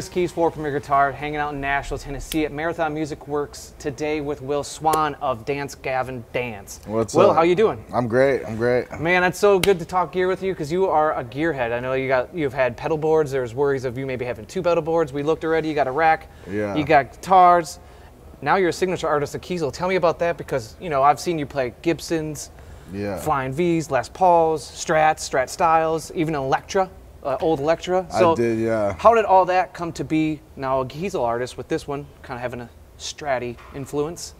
Chris Kies, for Premier Guitar, hanging out in Nashville, Tennessee at Marathon Music Works today with Will Swan of Dance Gavin Dance. What's Will, up? Will, how you doing? I'm great. I'm great. Man, it's so good to talk gear with you because you are a gearhead. I know you got you've had pedal boards. There's worries of you maybe having two pedal boards. We looked already. You got a rack. Yeah. You got guitars. Now you're a signature artist at Kiesel. Tell me about that because you know I've seen you play Gibsons, Yeah. Flying V's, Les Pauls, Strats, Strat Styles, even an Electra, uh, old Electra. I did, yeah. How did all that come to be? Now a Kiesel artist with this one, kind of having a Stratty influence.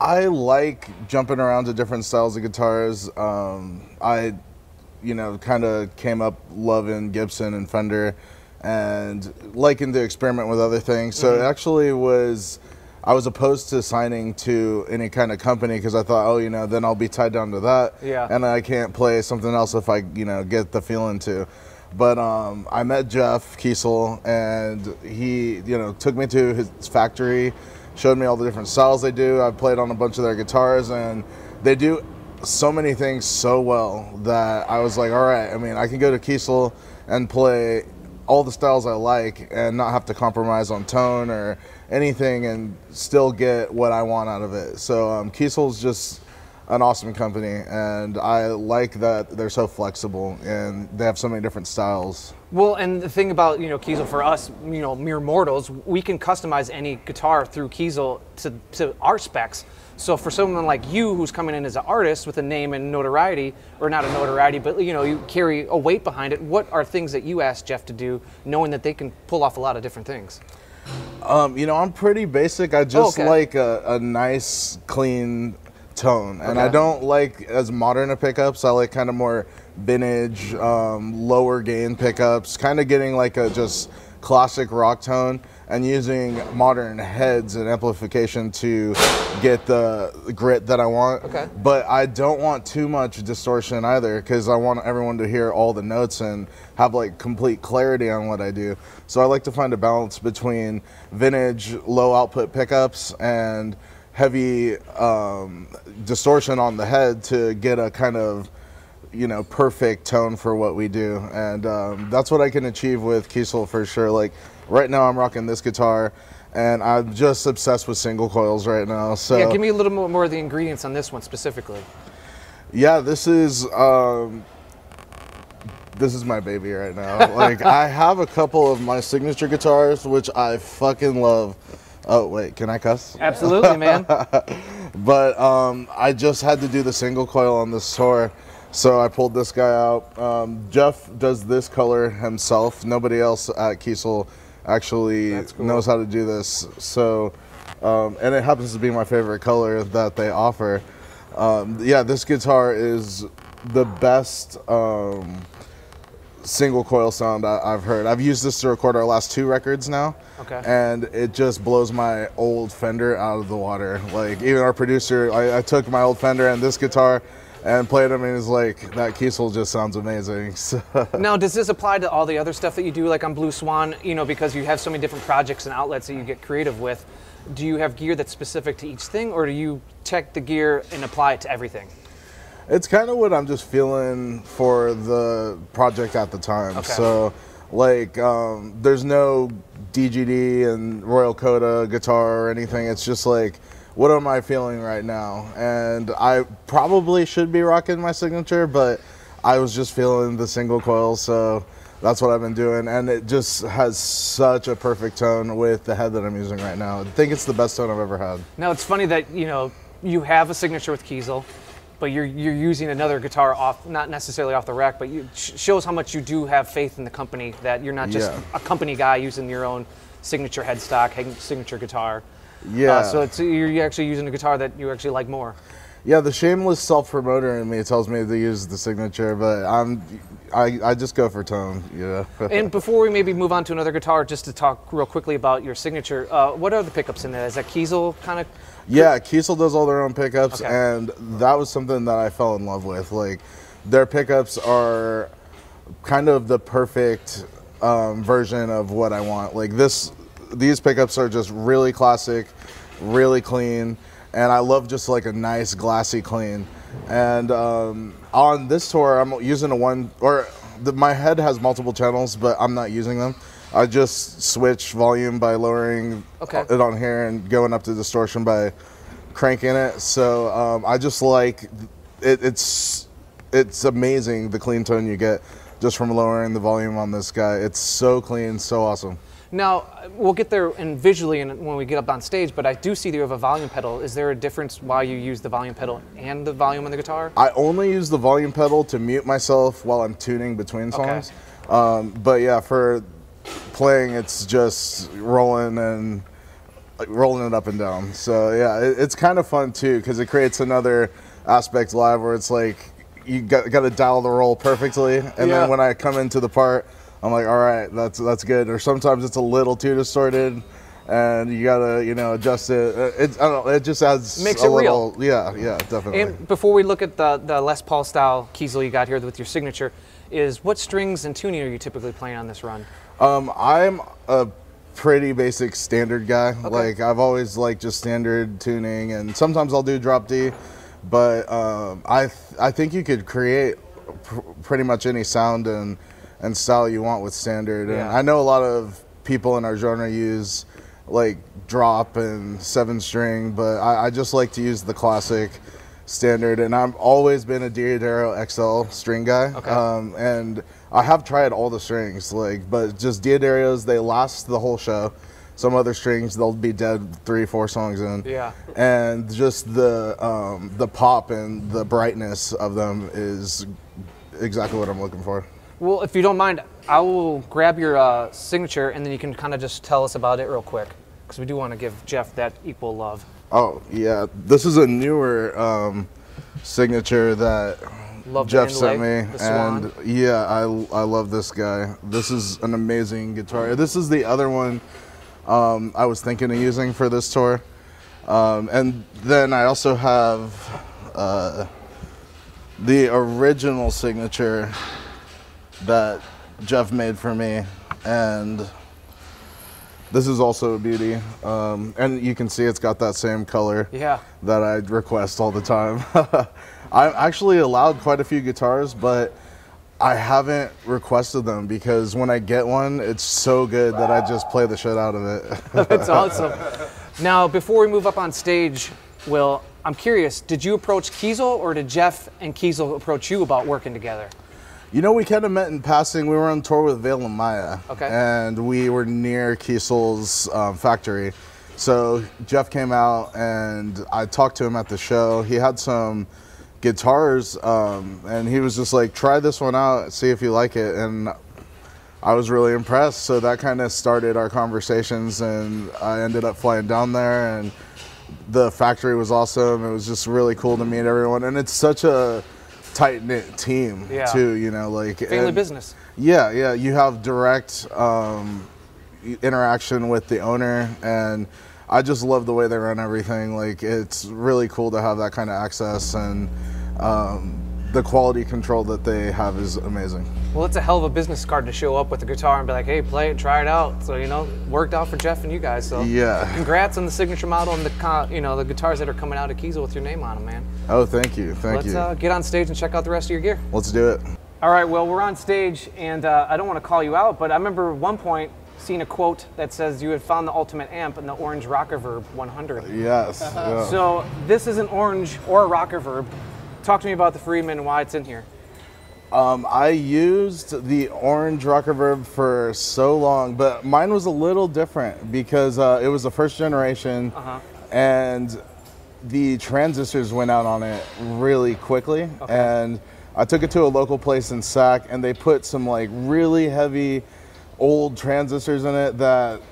I like jumping around to different styles of guitars. Um, I, you know, kind of came up loving Gibson and Fender, and liking to experiment with other things. So it actually was. I was opposed to signing to any kind of company because I thought, oh, you know, then I'll be tied down to that, Yeah. and I can't play something else if I, you know, get the feeling to. But um, I met Jeff Kiesel, and he, you know, took me to his factory, showed me all the different styles they do. I've played on a bunch of their guitars, and they do so many things so well that I was like, all right. I mean, I can go to Kiesel and play all the styles I like, and not have to compromise on tone or anything, and still get what I want out of it. So um, Kiesel's just an awesome company, and I like that they're so flexible and they have so many different styles. Well, and the thing about you know Kiesel for us, you know, mere mortals, we can customize any guitar through Kiesel to, to our specs. So for someone like you, who's coming in as an artist with a name and notoriety, or not a notoriety, but you know you carry a weight behind it. What are things that you asked Jeff to do, knowing that they can pull off a lot of different things? Um, you know, I'm pretty basic. I just okay. like a, a nice, clean tone, and I don't like as modern a pickups. I like kind of more vintage, um, lower gain pickups, kind of getting like a just classic rock tone, and using modern heads and amplification to get the grit that I want. Okay. But I don't want too much distortion either because I want everyone to hear all the notes and have like complete clarity on what I do. So I like to find a balance between vintage low output pickups and heavy um, distortion on the head to get a kind of you know perfect tone for what we do. And um, that's what i can achieve with kiesel for sure. Like right now i'm rocking this guitar and i'm just obsessed with single coils right now so Yeah, give me a little more, more of the ingredients on this one specifically. yeah this is um, this is my baby right now. Like i have a couple of my signature guitars which i fucking love. Oh wait can i cuss? Absolutely, man. but um, I just had to do the single coil on this tour, so I pulled this guy out. Um, Jeff does this color himself. Nobody else at Kiesel actually cool. knows how to do this. So, um, and it happens to be my favorite color that they offer. Um, yeah, this guitar is the best. Um, single coil sound I, I've heard. I've used this to record our last two records now. Okay. And it just blows my old Fender out of the water. Like even our producer, I, I took my old Fender and this guitar and played them and he's like, that Kiesel just sounds amazing. So, Now, does this apply to all the other stuff that you do, like on Blue Swan? You know, because you have so many different projects and outlets that you get creative with. Do you have gear that's specific to each thing, or do you check the gear and apply it to everything? It's kind of what I'm just feeling for the project at the time. Okay. So, like, um, there's no DGD and Royal Coda guitar or anything. It's just like, what am I feeling right now? And I probably should be rocking my signature, but I was just feeling the single coil, so that's what I've been doing. And it just has such a perfect tone with the head that I'm using right now. I think it's the best tone I've ever had. Now, it's funny that you know you have a signature with Kiesel, but you're you're using another guitar off, not necessarily off the rack, but you sh- shows how much you do have faith in the company that you're not just Yeah. a company guy using your own signature headstock, signature guitar. Yeah. Uh, so it's you're actually using a guitar that you actually like more. Yeah, the shameless self-promoter in me tells me to use the signature, but I'm, I, I just go for tone. You know. And before we maybe move on to another guitar, just to talk real quickly about your signature, uh, what are the pickups in there? Is that Kiesel kind of? yeah, Kiesel does all their own pickups, Okay. and that was something that I fell in love with. Like, their pickups are kind of the perfect um, version of what I want. Like this, these pickups are just really classic, really clean, and I love just like a nice glassy clean. And um, on this tour, I'm using a one or the, my head has multiple channels, but I'm not using them. I just switch volume by lowering Okay. it on here and going up to distortion by cranking it. So um, I just like it, it's it's amazing the clean tone you get just from lowering the volume on this guy. It's so clean, so awesome. Now we'll get there and visually and when we get up on stage, but I do see that you have a volume pedal. Is there a difference why you use the volume pedal and the volume on the guitar? I only use the volume pedal to mute myself while I'm tuning between songs. Um, but yeah, for playing, it's just rolling and like, rolling it up and down. So yeah, it, it's kind of fun too because it creates another aspect live where it's like you got, got to dial the roll perfectly, and Yeah. then when I come into the part, I'm like, all right, that's that's good. Or sometimes it's a little too distorted. And you gotta, you know, adjust it. Uh, It, I don't know. It just adds Makes a it real. Yeah, yeah, definitely. And before we look at the, the Les Paul style Kiesel you got here with your signature, is what strings and tuning are you typically playing on this run? Um, I'm a pretty basic standard guy. Like I've always liked just standard tuning, and sometimes I'll do drop D. But um, I th- I think you could create pr- pretty much any sound and and style you want with standard. And I know a lot of people in our genre use like drop and seven string, but I, I just like to use the classic standard. And I've always been a D'Addario XL string guy. Okay. Um, and I have tried all the strings, like, but just D'Addarios, they last the whole show. Some other strings, they'll be dead three, four songs in. Yeah. And just the um, the pop and the brightness of them is exactly what I'm looking for. Well, if you don't mind, I will grab your uh, signature and then you can kind of just tell us about it real quick. Because we do want to give Jeff that equal love. Oh yeah, this is a newer um, signature that Love Jeff sent inlay, me, and yeah, I I love this guy. This is an amazing guitar. This is the other one um, I was thinking of using for this tour, um, and then I also have uh, the original signature that Jeff made for me, and this is also a beauty. Um, and you can see it's got that same color Yeah. that I request all the time. I'm actually allowed quite a few guitars, but I haven't requested them because when I get one, it's so good that I just play the shit out of it. That's awesome. Now, before we move up on stage, Will, I'm curious, did you approach Kiesel or did Jeff and Kiesel approach you about working together? You know, we kind of met in passing. We were on tour with Veil of Maya, Okay. and we were near Kiesel's um, factory. So Jeff came out, and I talked to him at the show. He had some guitars, um, and he was just like, "Try this one out, see if you like it." And I was really impressed. So that kind of started our conversations, and I ended up flying down there, and the factory was awesome. It was just really cool to meet everyone, and it's such a tight knit team Yeah. too. You know, like Family and- business. Yeah, yeah. You have direct um, interaction with the owner, and I just love the way they run everything. Like it's really cool to have that kind of access, and um, the quality control that they have is amazing. Well, it's a hell of a business card to show up with a guitar and be like, hey, play it, try it out. So, you know, worked out for Jeff and you guys. So, Yeah. congrats on the signature model and the, you know, the guitars that are coming out of Kiesel with your name on them, man. Oh, thank you, thank you. Let's uh, get on stage and check out the rest of your gear. Let's do it. All right, well, we're on stage, and uh, I don't want to call you out, but I remember one point seeing a quote that says you had found the ultimate amp in the Orange Rockerverb 100. Yes. yeah. So this is an Orange or a Rockerverb. Talk to me about the Friedman and why it's in here. Um, I used the orange rockerverb for so long, but mine was a little different because uh, it was the first generation, Uh-huh. and the transistors went out on it really quickly. And I took it to a local place in Sac, and they put some like really heavy old transistors in it that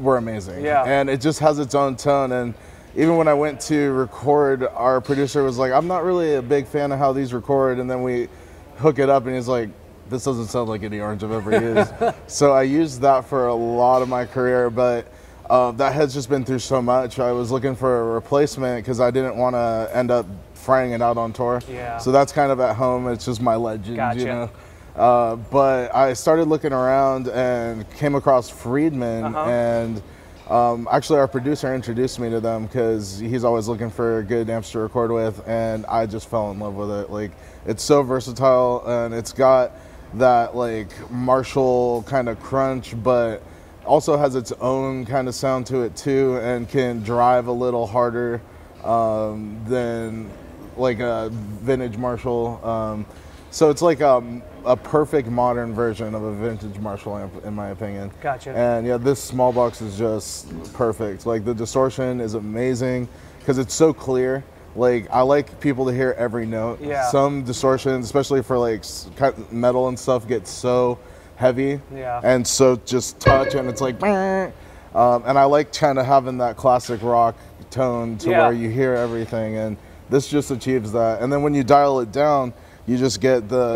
were amazing. Yeah. And it just has its own tone. And even when I went to record, our producer was like, I'm not really a big fan of how these record. And then we hook it up, and he's like, this doesn't sound like any orange I've ever used. so I used that for a lot of my career, but uh, that has just been through so much. I was looking for a replacement because I didn't want to end up frying it out on tour. Yeah. So that's kind of at home. It's just my legend, Gotcha. you know. Uh, but I started looking around and came across Friedman, Uh-huh. and um, actually our producer introduced me to them because he's always looking for good amps to record with, and I just fell in love with it. Like it's so versatile, and it's got that like Marshall kind of crunch, but also has its own kind of sound to it too, and can drive a little harder um, than like a vintage Marshall. Um, so it's like a, a perfect modern version of a vintage Marshall amp, in my opinion. Gotcha. And yeah, this small box is just perfect. Like the distortion is amazing because it's so clear. Like I like people to hear every note. Yeah. Some distortions, especially for like s- kind of metal and stuff, get so heavy. Yeah. And so just touch and it's like, um, and I like kind of having that classic rock tone to Yeah. where you hear everything, and this just achieves that. And then when you dial it down, you just get the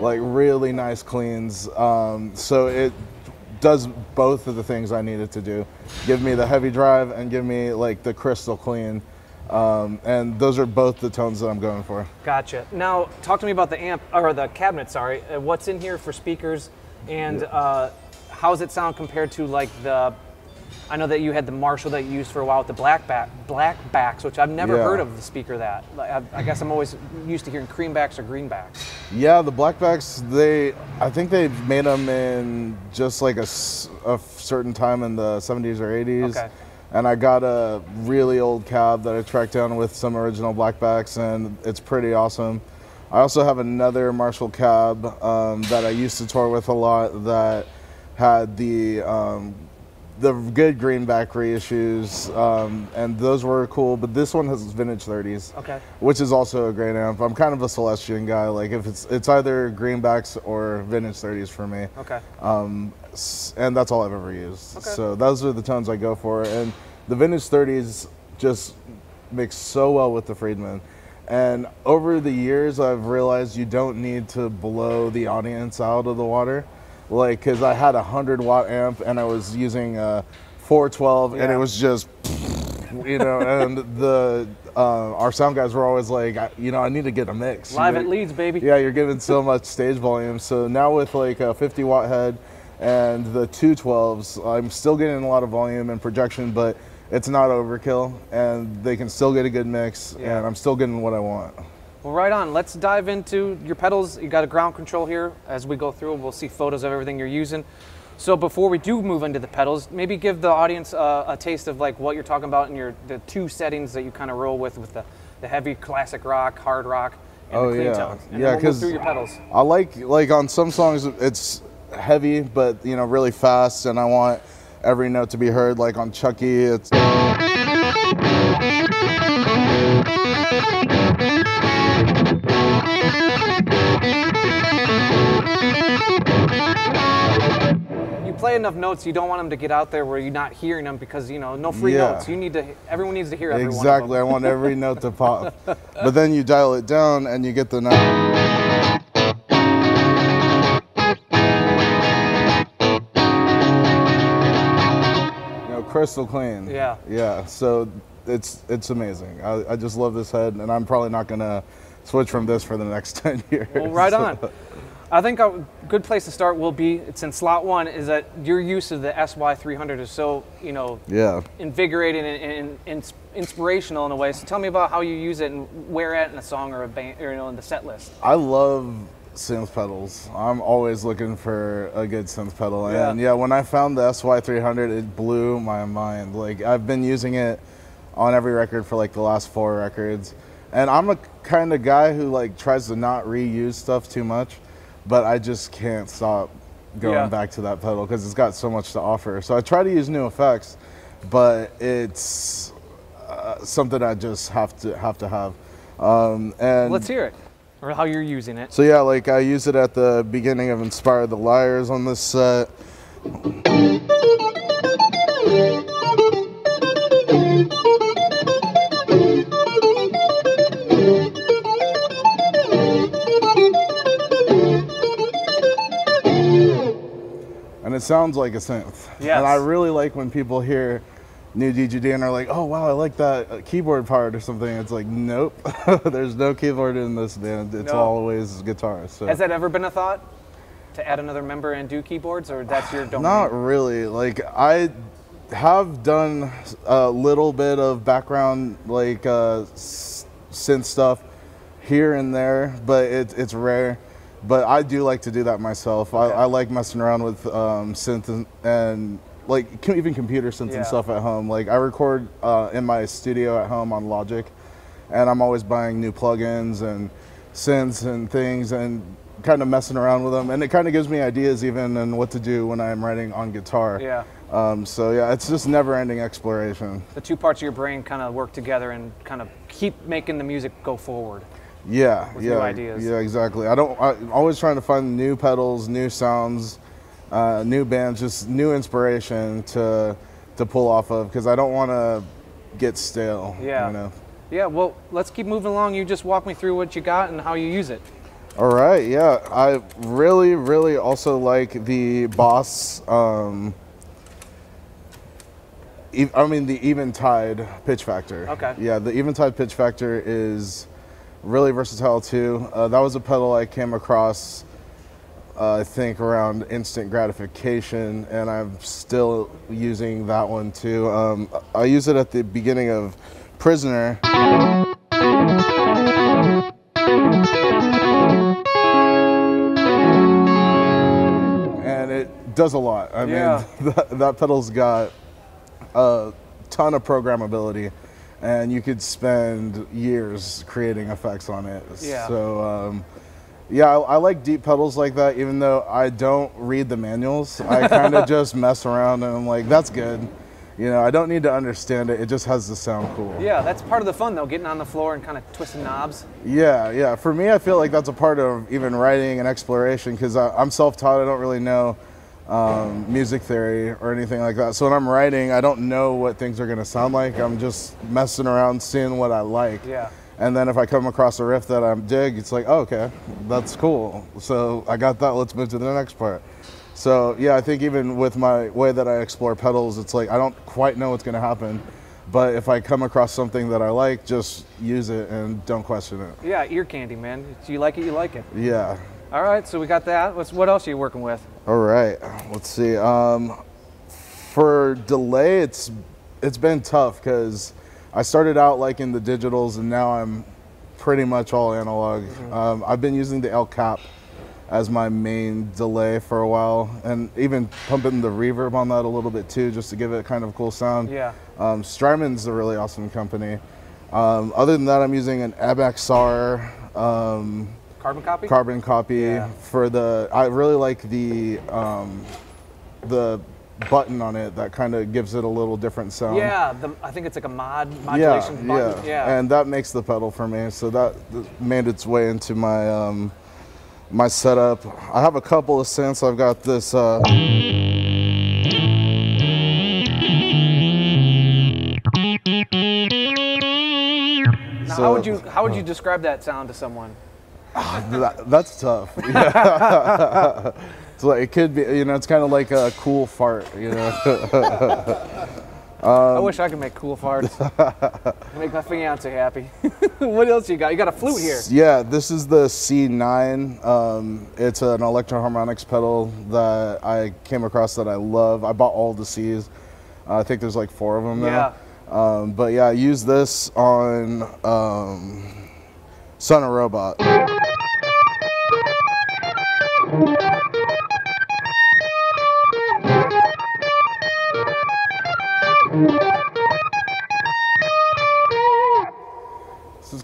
like really nice cleans. Um, so it does both of the things I needed to do. Give me the heavy drive and give me like the crystal clean. Um, and those are both the tones that I'm going for. Gotcha. Now, talk to me about the amp or the cabinet. Sorry, uh, what's in here for speakers, and uh, how does it sound compared to like the? I know that you had the Marshall that you used for a while with the black back, black backs, which I've never Yeah. heard of the speaker that. I, I guess I'm always used to hearing creambacks or greenbacks. Yeah, the blackbacks. They, I think they made them in just like a certain time in the 70s or 80s. Okay. And I got a really old cab that I tracked down with some original blackbacks, and it's pretty awesome. I also have another Marshall cab um, that I used to tour with a lot that had the um, the good greenback reissues, um, and those were cool. But this one has vintage 30s Okay. which is also a great amp. I'm kind of a Celestion guy. Like if it's it's either greenbacks or vintage 30s for me. Okay. Um, and that's all I've ever used. Okay. So those are the tones I go for. And the vintage 30s just mix so well with the Friedman. And over the years, I've realized you don't need to blow the audience out of the water. Like, cause I had a hundred watt amp and I was using a 412 and it was just you know, and the uh, our sound guys were always like, you know, I need to get a mix. Live at Leeds, baby. Yeah, you're giving so much stage volume. So now with like a 50 watt head and the 212s, I'm still getting a lot of volume and projection, but it's not overkill, and they can still get a good mix, Yeah. and I'm still getting what I want. Well, right on. Let's dive into your pedals. You got a ground control here. As we go through, we'll see photos of everything you're using. So before we do move into the pedals, maybe give the audience uh, a taste of like what you're talking about in your the two settings that you kind of roll with, with the, the heavy classic rock, hard rock, and Oh, the clean yeah. tones. And Yeah, because we'll through your pedals. I like like on some songs it's heavy, but you know really fast, and I want every note to be heard. Like on Chucky, it's enough notes, you don't want them to get out there where you're not hearing them because you know no free Yeah. notes. You need to. Everyone needs to hear every exactly. I want every note to pop, but then you dial it down and you get the note. You know, crystal clean. Yeah. Yeah. So it's it's amazing. I, I just love this head, and I'm probably not gonna switch from this for the next ten years. Well, right on. I think a good place to start will be it's in slot one is that your use of the SY300 is so you know Yeah. invigorating and, and, and inspirational in a way. So tell me about how you use it and where at in a song or a band or you know in the set list. I love synth pedals. I'm always looking for a good synth pedal. Yeah. And yeah, when I found the SY300, it blew my mind. Like I've been using it on every record for like the last four records. And I'm a kind of guy who like tries to not reuse stuff too much, but I just can't stop going Yeah. back to that pedal because it's got so much to offer. So I try to use new effects, but it's uh, something I just have to have to have. Um, and Let's hear it or how you're using it. so yeah, like I use it at the beginning of Inspire the Liars on this set. Sounds like a synth. Yes. And I really like when people hear new DGD and are like, oh wow, I like that uh, keyboard part or something. It's like, nope, there's no keyboard in this band. It's No. always guitar. So. Has that ever been a thought to add another member and do keyboards, or that's your domain? Not really. Like I have done a little bit of background like uh, synth stuff here and there, but it, it's rare. But I do like to do that myself. Okay. I, I like messing around with um, synth and, and like even computer synth Yeah. and stuff at home. Like I record uh, in my studio at home on Logic, and I'm always buying new plugins and synths and things and kind of messing around with them. And it kind of gives me ideas even and what to do when I'm writing on guitar. Yeah. Um, so yeah, it's just never-ending exploration. The two parts of your brain kind of work together and kind of keep making the music go forward. Yeah, with yeah, new ideas. yeah, exactly. I don't. I'm always trying to find new pedals, new sounds, uh, new bands, just new inspiration to to pull off of because I don't want to get stale. Yeah. You know. Yeah, well, let's keep moving along. You just walk me through what you got and how you use it. All right. Yeah, I really, really also like the Boss. Um, I mean the Eventide pitch factor. Okay. Yeah, the Eventide pitch factor is really versatile too. Uh, that was a pedal I came across, uh, I think, around instant gratification, and I'm still using that one too. Um, I use it at the beginning of Prisoner. and it does a lot. I Yeah. mean, that, that pedal's got a ton of programmability, and you could spend years creating effects on it. Yeah. So, um, yeah, I, I like deep pedals like that, even though I don't read the manuals. I kind of just mess around, and I'm like, that's good. You know, I don't need to understand it. It just has to sound cool. Yeah, that's part of the fun though, getting on the floor and kind of twisting knobs. Yeah, yeah. For me, I feel like that's a part of even writing and exploration because I'm self-taught. I don't really know um, music theory or anything like that. So when I'm writing, I don't know what things are going to sound like. I'm just messing around, seeing what I like. Yeah. And then if I come across a riff that I'm dig, it's like, oh, okay, that's cool. So I got that. Let's move to the next part. So yeah, I think even with my way that I explore pedals, it's like I don't quite know what's going to happen. But if I come across something that I like, just use it and don't question it. Yeah, ear candy, man. If you like it, you like it. Yeah. All right, so we got that. What's, what else are you working with? All right. Let's see. Um, for delay, it's it's been tough because I started out like in the digitals, and now I'm pretty much all analog. Um, I've been using the El Cap as my main delay for a while, and even pumping the reverb on that a little bit too, just to give it kind of a cool sound. Yeah. Um, Strymon's a really awesome company. Um, other than that, I'm using an MXR. Um, Carbon copy? carbon copy Yeah. for the i really like the um, the button on it that kind of gives it a little different sound yeah, the, I think it's like a mod modulation yeah. button. Yeah. and that makes the pedal for me so that made its way into my um, my setup i have a couple of synths i've got this uh, now, how would you how would you describe that sound to someone? that, that's tough Yeah. it's like it could be you know it's kind of like a cool fart you know I wish I could make cool farts. make my fiance happy. what else you got? You got a flute here. Yeah, this is the C9. Um, it's an electro harmonics pedal that I came across that I love. I bought all the C's. Uh, I think there's like four of them now. Um, but yeah, I use this on um, Son of Robot.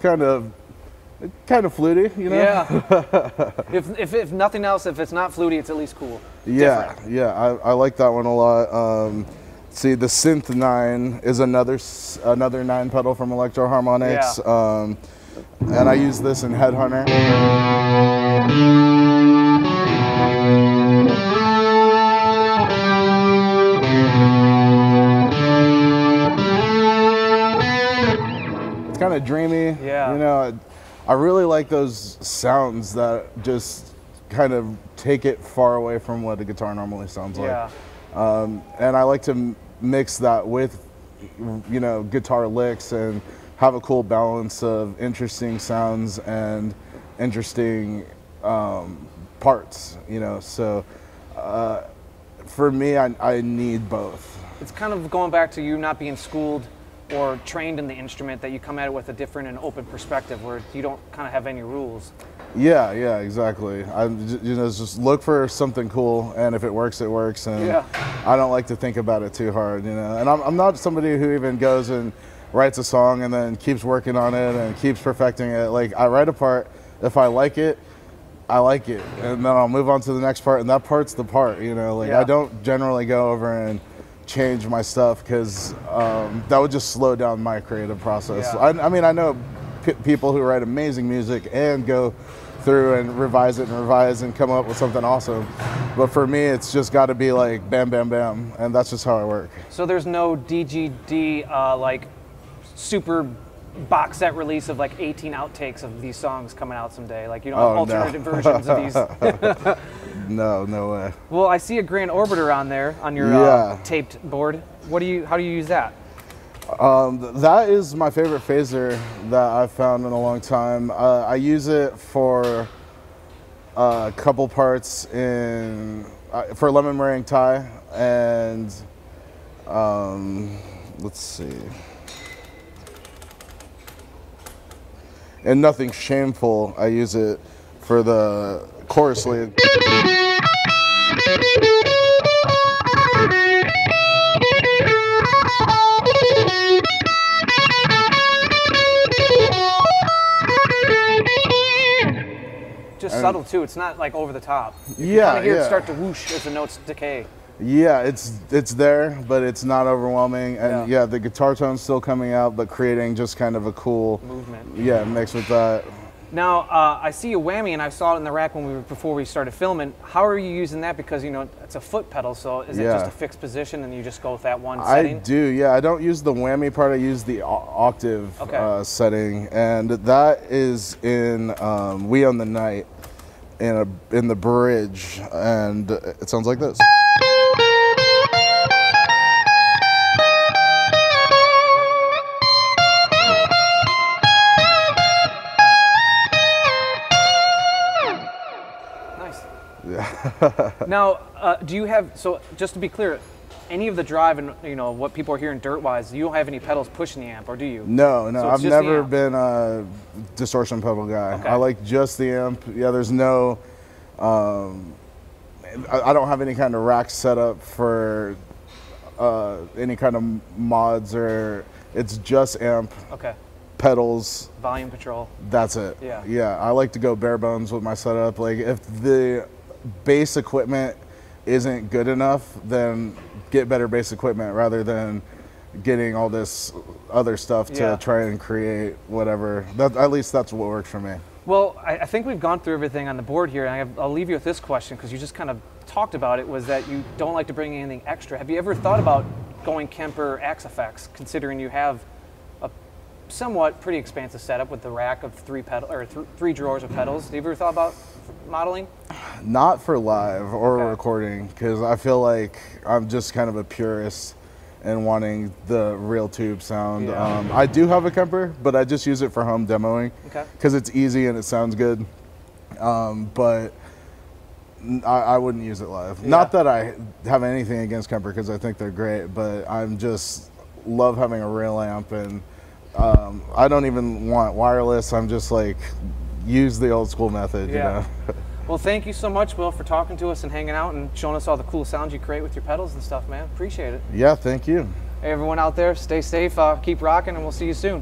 Kind of kind of fluty, you know? Yeah. if, if, if nothing else, if it's not fluty, it's at least cool. Yeah, yeah, I, I like that one a lot. Um, see, the Synth Nine is another another nine pedal from Electro Harmonics, um, and I use this in Headhunter. Kind of dreamy. Yeah. You know, I really like those sounds that just kind of take it far away from what a guitar normally sounds like. Yeah. Um, and I like to m- mix that with, you know, guitar licks and have a cool balance of interesting sounds and interesting um, parts, you know. So uh, for me, I, I need both. It's kind of going back to you not being schooled or trained in the instrument that you come at it with a different and open perspective where you don't kind of have any rules. Yeah, yeah, exactly. I you know just look for something cool, and if it works, it works. And Yeah. I don't like to think about it too hard, you know. And I'm, I'm not somebody who even goes and writes a song and then keeps working on it and keeps perfecting it. Like I write a part, if I like it, I like it, and then I'll move on to the next part, and that part's the part, you know. Like Yeah. I don't generally go over and change my stuff because um, that would just slow down my creative process. Yeah. I, I mean, I know p- people who write amazing music and go through and revise it and revise and come up with something awesome. But for me, it's just got to be like bam, bam, bam, and that's just how I work. So there's no DGD uh, like super box set release of like 18 outtakes of these songs coming out someday. Like you know, Oh, no. alternative versions of these. No, no way. Well, I see a Grand Orbiter on there on your Yeah. uh, taped board. What do you? How do you use that? Um, that is my favorite phaser that I've found in a long time. Uh, I use it for a couple parts in uh, for lemon meringue tie and um, let's see. And nothing shameful. I use it for the chorus lead. Just subtle too. It's not like over the top. Yeah, kind of hear yeah. it start to whoosh as the notes decay. Yeah, it's it's there, but it's not overwhelming. And Yeah. yeah, the guitar tone's still coming out, but creating just kind of a cool Movement. yeah mix with that. Now uh, I see a whammy, and I saw it in the rack when we were before we started filming. How are you using that? Because you know it's a foot pedal, so is it just a fixed position, and you just go with that one I do, yeah. I don't use the whammy part. I use the octave Okay. uh, setting, and that is in um, "We Own the Night" in a in the bridge, and it sounds like this. now, uh, do you have? So just to be clear, any of the drive and you know what people are hearing dirt-wise, you don't have any pedals pushing the amp, or do you? No, no, So I've never been a distortion pedal guy. Okay. I like just the amp. Yeah, there's no. Um, I, I don't have any kind of rack setup for uh, any kind of mods or. It's just amp, Okay. pedals. Volume control. That's it. Yeah. Yeah, I like to go bare bones with my setup. Like if the base equipment isn't good enough, then get better base equipment rather than getting all this other stuff to Yeah. try and create whatever. That at least that's what works for me. Well, I, I think we've gone through everything on the board here, and I have, I'll leave you with this question because you just kind of talked about it. Was that you don't like to bring anything extra? Have you ever thought about going Kemper Axe-Fx, considering you have a somewhat pretty expansive setup with the rack of three pedal or th- three drawers of pedals? Have you ever thought about modeling? Not for live or Okay. recording because I feel like I'm just kind of a purist and wanting the real tube sound. Yeah. Um, I do have a Kemper, but I just use it for home demoing Okay. because it's easy and it sounds good. Um, but I wouldn't use it live. Not that I have anything against Kemper because I think they're great, but I'm just love having a real amp and um, I don't even want wireless. I'm just like use the old school method. Yeah. You know? Well, thank you so much, Will, for talking to us and hanging out and showing us all the cool sounds you create with your pedals and stuff, man. Appreciate it. yeah. Thank you. Hey, everyone out there, stay safe, uh, keep rocking, and we'll see you soon.